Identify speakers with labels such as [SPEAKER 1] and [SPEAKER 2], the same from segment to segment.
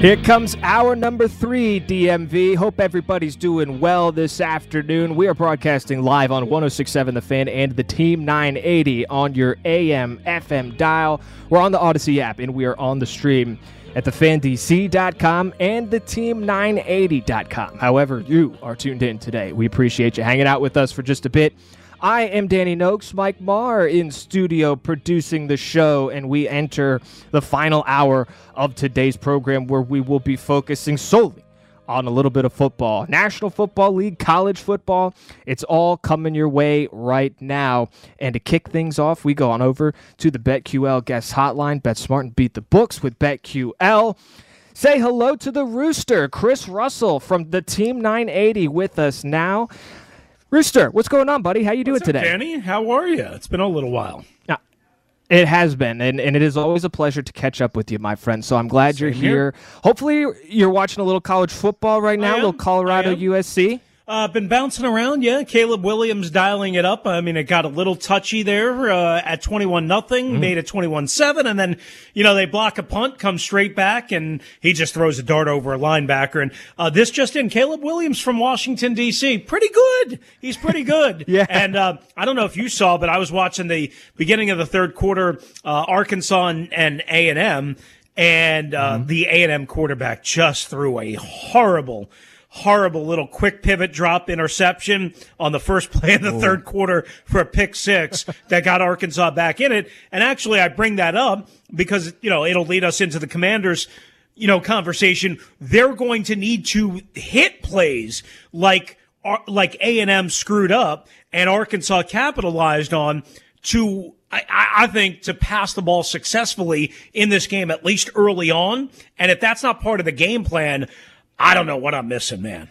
[SPEAKER 1] Here comes our number three, DMV. Hope everybody's doing well this afternoon. We are broadcasting live on 1067 The Fan and the Team 980 on your AM, FM dial. We're on the Audacy app and we are on the stream at thefandc.com and the team980.com. However, you are tuned in today. We appreciate you hanging out with us for just a bit. I am Danny Nokes, Mike Marr in studio producing the show, and we enter the final hour of today's program where we will be focusing solely on a little bit of football. National Football League, college football, it's all coming your way right now. And to kick things off, we go on over to the BetQL guest hotline. Bet smart and beat the books with BetQL. Say hello to the rooster, Chris Russell from the Team 980 with us now. Rooster, what's going on, buddy? How you doing
[SPEAKER 2] What's up,
[SPEAKER 1] today?
[SPEAKER 2] Danny? How are you? It's been a little while.
[SPEAKER 1] Yeah, It has been, and, and it is always a pleasure to catch up with you, my friend. So I'm glad you're here.
[SPEAKER 2] here.
[SPEAKER 1] Hopefully, you're watching a little college football right now, a little. Colorado USC.
[SPEAKER 2] Uh, been bouncing around, yeah. Caleb Williams dialing it up. I mean, it got a little touchy there uh, at twenty-one nothing,
[SPEAKER 1] Mm-hmm.
[SPEAKER 2] made it twenty-one-seven, and then you know they block a punt, come straight back, and he just throws a dart over a linebacker. And uh, this just in, Caleb Williams from Washington D.C. Pretty good. He's pretty good.
[SPEAKER 1] Yeah.
[SPEAKER 2] And uh, I don't know if you saw, but I was watching the beginning of the third quarter, uh, Arkansas and A and M, and uh, the A and M quarterback just threw a horrible horrible little quick pivot drop interception on the first play of the third quarter for a pick six that got Arkansas back in it. And actually, I bring that up because, you know, it'll lead us into the commanders, you know, conversation. They're going to need to hit plays like, uh, like A&M screwed up and Arkansas capitalized on to I I think to pass the ball successfully in this game, at least early on. And if that's not part of the game plan, I don't know what I'm missing, man.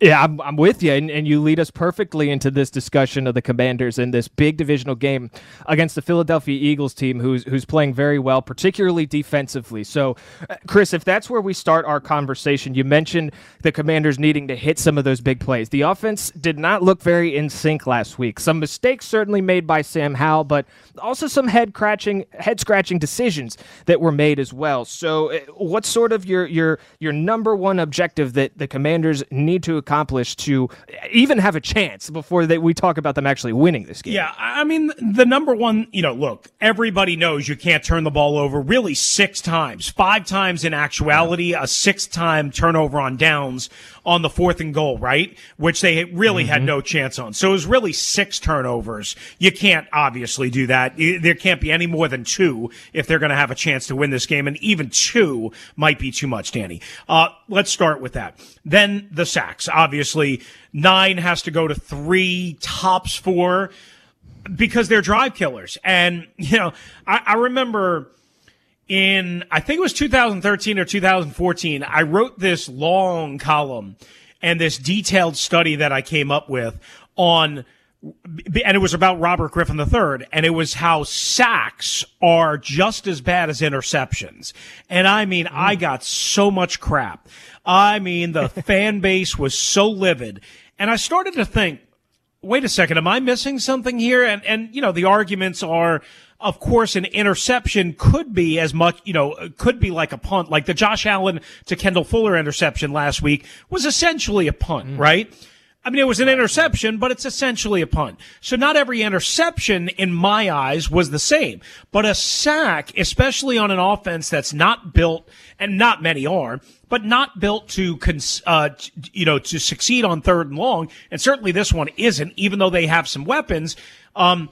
[SPEAKER 1] Yeah, I'm, I'm with you, and, and you lead us perfectly into this discussion of the Commanders in this big divisional game against the Philadelphia Eagles team, who's who's playing very well, particularly defensively. So, uh, Chris, if that's where we start our conversation, you mentioned the Commanders needing to hit some of those big plays. The offense did not look very in sync last week. Some mistakes certainly made by Sam Howell, but also some head scratching head scratching decisions that were made as well. So, uh, what's sort of your your your number one objective that the Commanders need to accomplish to even have a chance before they, we talk about them actually winning this game?
[SPEAKER 2] Yeah, I mean, the number one, you know, look, everybody knows you can't turn the ball over really six times, five times in actuality, a sixth time turnover on downs on the fourth and goal, right? Which they really had no chance on. So it was really six turnovers. You can't obviously do that. There can't be any more than two if they're going to have a chance to win this game. And even two might be too much, Danny. Uh, let's start with that. Then the sacks. Obviously, nine has to go to three, tops four because they're drive killers. And, you know, I, I remember in, I think it was 2013 or 2014, I wrote this long column and this detailed study that I came up with on, and it was about Robert Griffin III, and it was how sacks are just as bad as interceptions. And I mean, I mm. got so much crap. I mean, the fan base was so livid. And I started to think, wait a second, am I missing something here? And, and, you know, the arguments are, of course, an interception could be as much, you know, could be like a punt. Like the Josh Allen to Kendall Fuller interception last week was essentially a punt, mm. right? I mean, it was an interception, but it's essentially a punt. So not every interception in my eyes was the same, but a sack, especially on an offense that's not built, and not many are, but not built to, uh, you know, to succeed on third and long. And certainly this one isn't, even though they have some weapons. Um,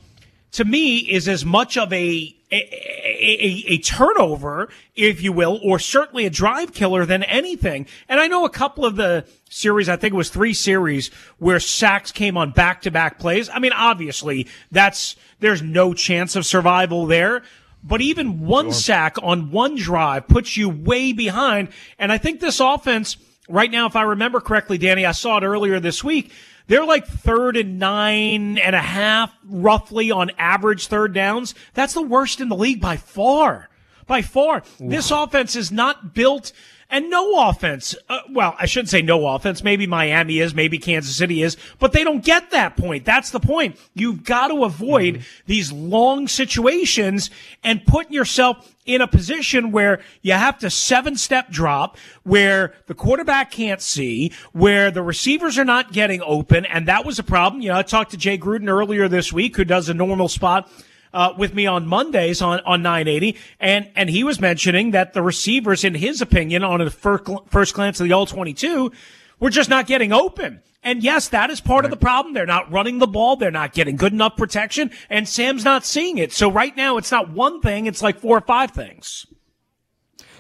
[SPEAKER 2] to me is as much of a a, a, a, turnover, if you will, or certainly a drive killer than anything. And I know a couple of the series, I think it was three series, where sacks came on back to back plays. I mean, obviously, that's, there's no chance of survival there. But even one sure. sack on one drive puts you way behind. And I think this offense, right now, if I remember correctly, Danny, I saw it earlier this week they're like third and nine and a half, roughly on average third downs. That's the worst in the league by far. By far. This offense is not built and no offense. Uh, well, I shouldn't say no offense. Maybe Miami is, maybe Kansas City is, but they don't get that point. That's the point. You've got to avoid mm-hmm. these long situations and put yourself in a position where you have to seven step drop, where the quarterback can't see, where the receivers are not getting open. And that was a problem. You know, I talked to Jay Gruden earlier this week, who does a normal spot uh, with me on Mondays on, on 980. And, and he was mentioning that the receivers, in his opinion, on a first, first glance of the all 22, were just not getting open. And yes, that is part right. of the problem. They're not running the ball. They're not getting good enough protection and Sam's not seeing it. So right now it's not one thing. It's like four or five things.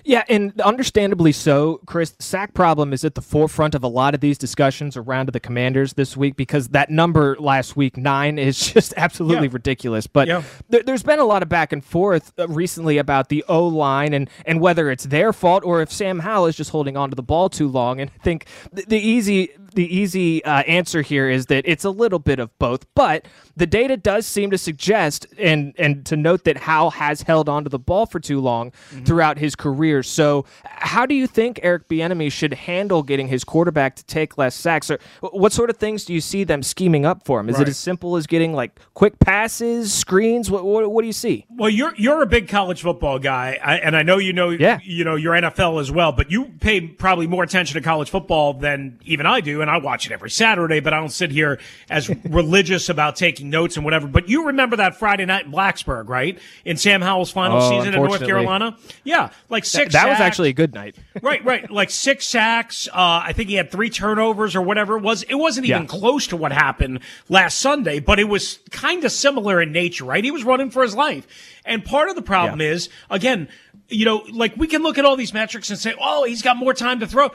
[SPEAKER 1] Yeah, and understandably so, Chris. Sack problem is at the forefront of a lot of these discussions around the Commanders this week because that number last week, nine, is just absolutely yeah. ridiculous. But yeah. th- there's been a lot of back and forth uh, recently about the O line and, and whether it's their fault or if Sam Howell is just holding on to the ball too long. And I think th- the easy the easy uh, answer here is that it's a little bit of both, but the data does seem to suggest and and to note that Howell has held onto the ball for too long mm-hmm. throughout his career. So, how do you think Eric Bieniemy should handle getting his quarterback to take less sacks? Or what sort of things do you see them scheming up for him? Is right. it as simple as getting like quick passes, screens? What, what, what do you see?
[SPEAKER 2] Well, you're you're a big college football guy, I, and I know you know yeah. you know your NFL as well, but you pay probably more attention to college football than even I do and I watch it every Saturday, but I don't sit here as religious about taking notes and whatever. But you remember that Friday night in Blacksburg, right? In Sam Howell's final oh, season in North Carolina? Yeah, like six.
[SPEAKER 1] That, that was actually a good night.
[SPEAKER 2] right, right. Like six sacks. Uh, I think he had three turnovers or whatever it was. It wasn't even yeah. close to what happened last Sunday, but it was kind of similar in nature, right? He was running for his life. And part of the problem yeah. is, again, you know, like we can look at all these metrics and say, oh, he's got more time to throw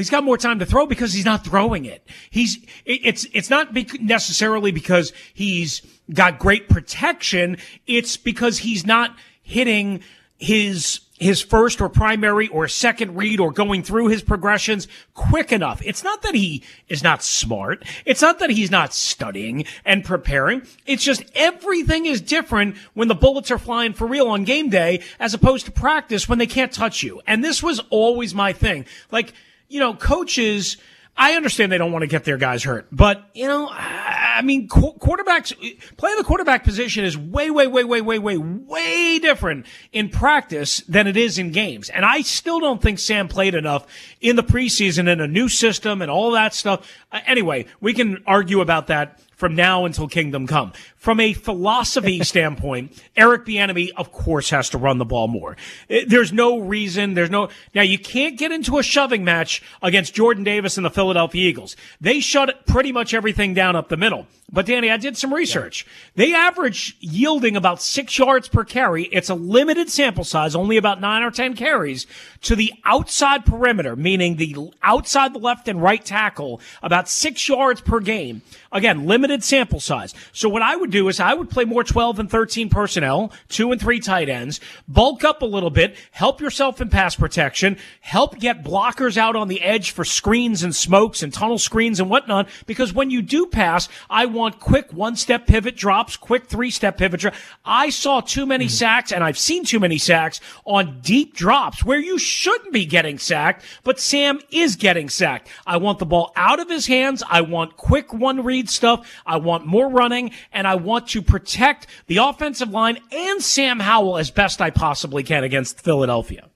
[SPEAKER 2] he's got more time to throw because he's not throwing it. He's it's it's not necessarily because he's got great protection. It's because he's not hitting his his first or primary or second read or going through his progressions quick enough. It's not that he is not smart. It's not that he's not studying and preparing. It's just everything is different when the bullets are flying for real on game day as opposed to practice when they can't touch you. And this was always my thing. Like, you know, coaches, I understand they don't want to get their guys hurt, but you know, I mean, quarterbacks playing the quarterback position is way, way, way, way, way, way, way different in practice than it is in games. And I still don't think Sam played enough in the preseason in a new system and all that stuff. Uh, anyway, we can argue about that from now until kingdom come. From a philosophy standpoint, Eric Bieniemy, of course, has to run the ball more. Eh, there's no reason. There's no now. You can't get into a shoving match against Jordan Davis and the Philadelphia Eagles. They shut pretty much everything down up the middle. But Danny, I did some research. Yeah. They average yielding about six yards per carry. It's a limited sample size, only about nine or ten carries to the outside perimeter, meaning the outside the left and right tackle, about six yards per game. Again, limited sample size. So what I would do is I would play more 12 and 13 personnel, two and three tight ends, bulk up a little bit, help yourself in pass protection, help get blockers out on the edge for screens and smokes and tunnel screens and whatnot. Because when you do pass, I want quick one step pivot drops, quick three step pivot drop. I saw too many mm-hmm. sacks and I've seen too many sacks on deep drops where you shouldn't be getting sacked, but Sam is getting sacked. I want the ball out of his hands. I want quick one read stuff. I want more running and I want to protect the offensive line and Sam Howell as best I possibly can against Philadelphia.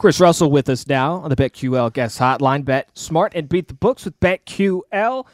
[SPEAKER 1] Chris Russell with us now on the BetQL guest hotline. Bet smart and beat the books with BetQL.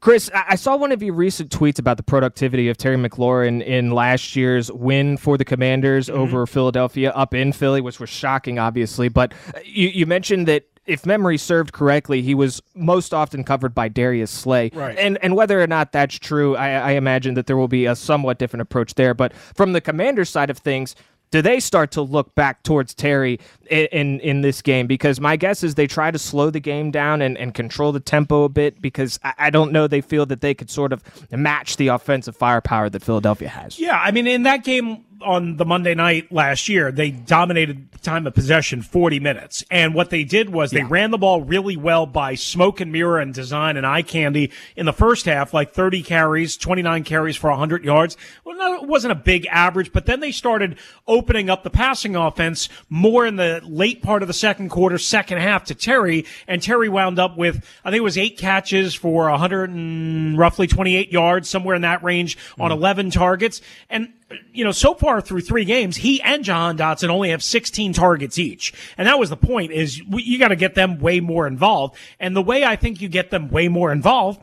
[SPEAKER 1] Chris, I saw one of your recent tweets about the productivity of Terry McLaurin in last year's win for the Commanders mm-hmm. over Philadelphia up in Philly, which was shocking, obviously. But you, you mentioned that if memory served correctly, he was most often covered by Darius Slay.
[SPEAKER 2] Right.
[SPEAKER 1] And and whether or not that's true, I, I imagine that there will be a somewhat different approach there. But from the Commanders side of things, do they start to look back towards Terry in, in, in this game? Because my guess is they try to slow the game down and, and control the tempo a bit because I, I, don't know they feel that they could sort of match the offensive firepower that Philadelphia has.
[SPEAKER 2] Yeah, I mean in that game on the Monday night last year, they dominated time of possession 40 minutes. And what they did was they yeah. ran the ball really well by smoke and mirror and design and eye candy in the first half, like 30 carries, 29 carries for 100 yards. Well, no, it wasn't a big average, but then they started opening up the passing offense more in the late part of the second quarter, second half to Terry. And Terry wound up with, I think it was eight catches for 100 and roughly 28 yards, somewhere in that range on mm. 11 targets. And you know, so far through three games, he and Jahan Dotson only have 16 targets each. And that was the point is you got to get them way more involved. And the way I think you get them way more involved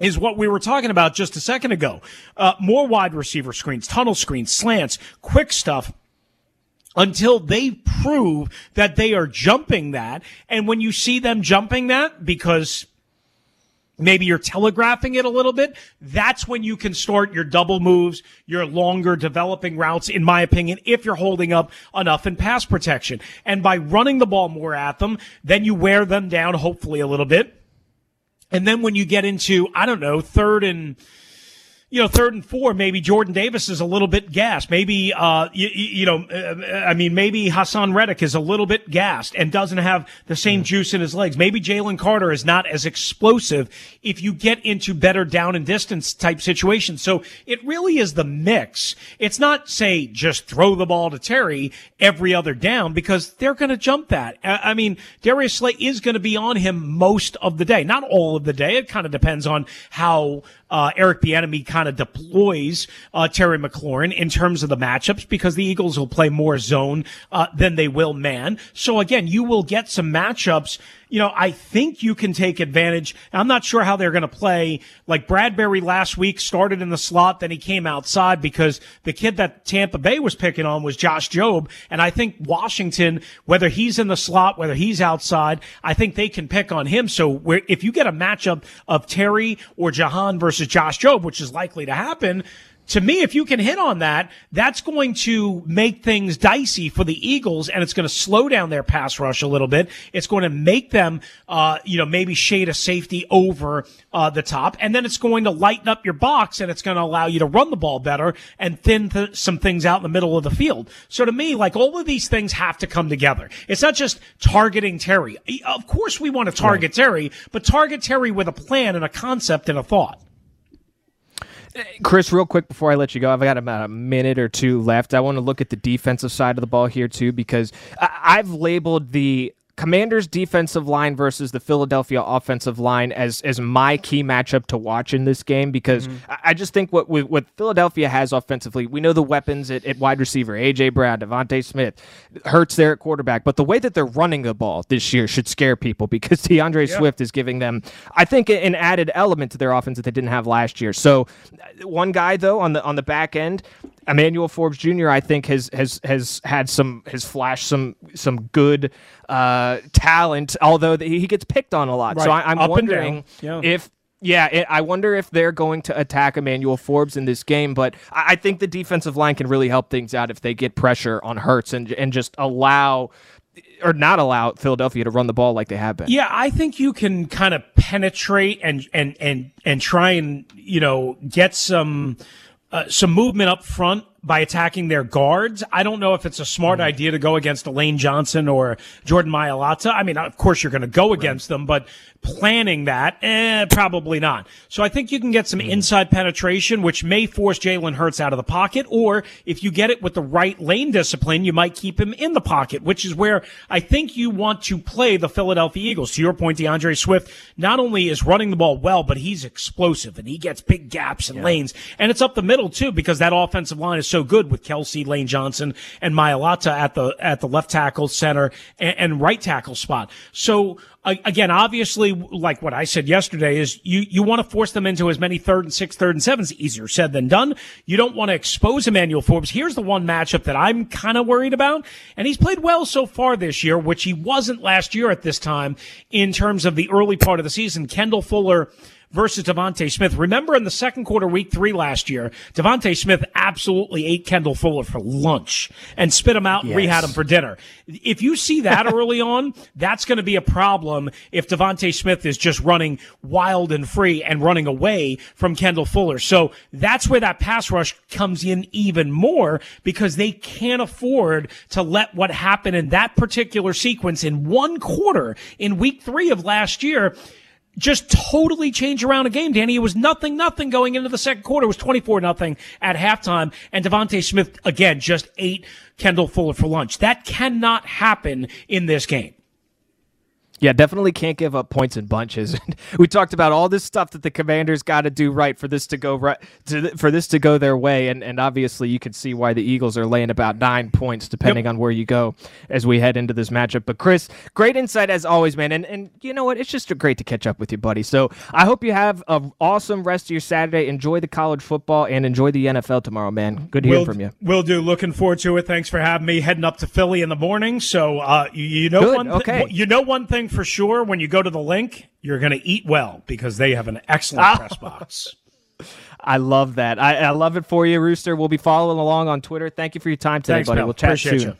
[SPEAKER 2] is what we were talking about just a second ago. Uh, more wide receiver screens, tunnel screens, slants, quick stuff until they prove that they are jumping that. And when you see them jumping that, because maybe you're telegraphing it a little bit, that's when you can start your double moves, your longer developing routes, in my opinion, if you're holding up enough in pass protection. And by running the ball more at them, then you wear them down, hopefully a little bit. And then when you get into, I don't know, third and, you know, third and four, maybe Jordan Davis is a little bit gassed. Maybe, uh, you, you know, uh, I mean, maybe Haason Reddick is a little bit gassed and doesn't have the same mm. juice in his legs. Maybe Jalen Carter is not as explosive if you get into better down and distance type situations. So it really is the mix. It's not say just throw the ball to Terry every other down because they're going to jump that. I mean, Darius Slay is going to be on him most of the day, not all of the day. It kind of depends on how uh, Eric Bieniemy kind of deploys uh, Terry McLaurin in terms of the matchups because the Eagles will play more zone uh, than they will man. So again, you will get some matchups you know, I think you can take advantage. I'm not sure how they're going to play. Like Bradberry last week started in the slot, then he came outside because the kid that Tampa Bay was picking on was Josh Jobe. And I think Washington, whether he's in the slot, whether he's outside, I think they can pick on him. So if you get a matchup of Terry or Jahan versus Josh Jobe, which is likely to happen, to me, if you can hit on that, that's going to make things dicey for the Eagles, and it's going to slow down their pass rush a little bit. It's going to make them, uh, you know, maybe shade a safety over uh, the top, and then it's going to lighten up your box, and it's going to allow you to run the ball better and thin th- some things out in the middle of the field. So to me, like all of these things have to come together. It's not just targeting Terry. Of course, we want to target right. Terry, but target Terry with a plan and a concept and a thought.
[SPEAKER 1] Chris, real quick before I let you go, I've got about a minute or two left. I want to look at the defensive side of the ball here too, because I've labeled the Commanders defensive line versus the Philadelphia offensive line as as my key matchup to watch in this game because mm-hmm. I just think what what Philadelphia has offensively, we know the weapons at, at wide receiver, AJ Brown, DeVonta Smith, Hurts there at quarterback, but the way that they're running the ball this year should scare people because D'Andre yeah. Swift is giving them, I think, an added element to their offense that they didn't have last year. So, one guy though on the on the back end, Emmanuel Forbes Jr. I think has has has had some has flashed some some good uh, talent, although he gets picked on a lot. Right. So I, am wondering yeah. if yeah, it, I wonder if they're going to attack Emmanuel Forbes in this game, but I, I, think the defensive line can really help things out if they get pressure on Hurts and and just allow or not allow Philadelphia to run the ball like they have been.
[SPEAKER 2] Yeah, I think you can kind of penetrate and and and and try and you know get some uh, some movement up front by attacking their guards. I don't know if it's a smart mm. idea to go against Lane Johnson or Jordan Mailata. I mean, of course you're going to go against right. them, but planning that, eh, probably not. So I think you can get some mm. inside penetration, which may force Jalen Hurts out of the pocket, or if you get it with the right lane discipline, you might keep him in the pocket, which is where I think you want to play the Philadelphia Eagles. To your point, D'Andre Swift not only is running the ball well, but he's explosive and he gets big gaps and yeah. lanes, and it's up the middle too because that offensive line is so good with Kelce, Lane Johnson, and Mailata at the at the left tackle, center, and, and right tackle spot. So again, obviously, like what I said yesterday, is you, you want to force them into as many third and six, third and sevens. Easier said than done. You don't want to expose Emmanuel Forbes. Here's the one matchup that I'm kind of worried about. And he's played well so far this year, which he wasn't last year at this time in terms of the early part of the season. Kendall Fuller versus DeVonta Smith. Remember in the second quarter, week three last year, DeVonta Smith absolutely ate Kendall Fuller for lunch and spit him out yes. and rehat him for dinner. If you see that early on, that's going to be a problem if DeVonta Smith is just running wild and free and running away from Kendall Fuller. So that's where that pass rush comes in even more because they can't afford to let what happened in that particular sequence in one quarter in week three of last year just totally change around a game, Danny. It was nothing, nothing going into the second quarter. It was 24 nothing at halftime. And DeVonta Smith, again, just ate Kendall Fuller for lunch. That cannot happen in this game.
[SPEAKER 1] Yeah, definitely can't give up points in bunches. we talked about all this stuff that the Commanders got to do right for this to go right to, for this to go their way, and and obviously you can see why the Eagles are laying about nine points depending yep. on where you go as we head into this matchup. But Chris, great insight as always, man, and and you know what? It's just great to catch up with you, buddy. So I hope you have an awesome rest of your Saturday. Enjoy the college football and enjoy the NFL tomorrow, man. Good to
[SPEAKER 2] will,
[SPEAKER 1] hear from you.
[SPEAKER 2] Will do. Looking forward to it. Thanks for having me. Heading up to Philly in the morning, so uh, you, you know
[SPEAKER 1] Good.
[SPEAKER 2] one.
[SPEAKER 1] Th- okay.
[SPEAKER 2] You know one thing for sure when you go to the link, you're going to eat well because they have an excellent oh. press box.
[SPEAKER 1] I love that. I, I, love it for you, Rooster. We'll be following along on Twitter. Thank you for your time today,
[SPEAKER 2] Thanks,
[SPEAKER 1] buddy.
[SPEAKER 2] Mel.
[SPEAKER 1] We'll chat
[SPEAKER 2] Appreciate
[SPEAKER 1] soon.
[SPEAKER 2] You,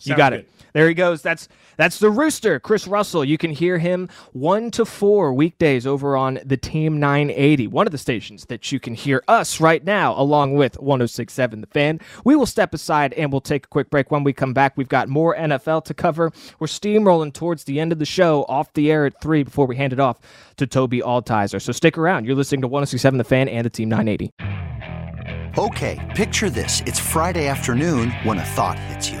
[SPEAKER 1] you got good. it. There he goes. That's that's the Rooster, Chris Russell. You can hear him one to four weekdays over on the Team 980, one of the stations that you can hear us right now, along with 1067 The Fan. We will step aside and we'll take a quick break. When we come back, we've got more NFL to cover. We're steamrolling towards the end of the show, off the air at three before we hand it off to Toby Altizer. So stick around. You're listening to 1067 The Fan and the Team 980.
[SPEAKER 3] Okay, picture this: it's Friday afternoon when a thought hits you.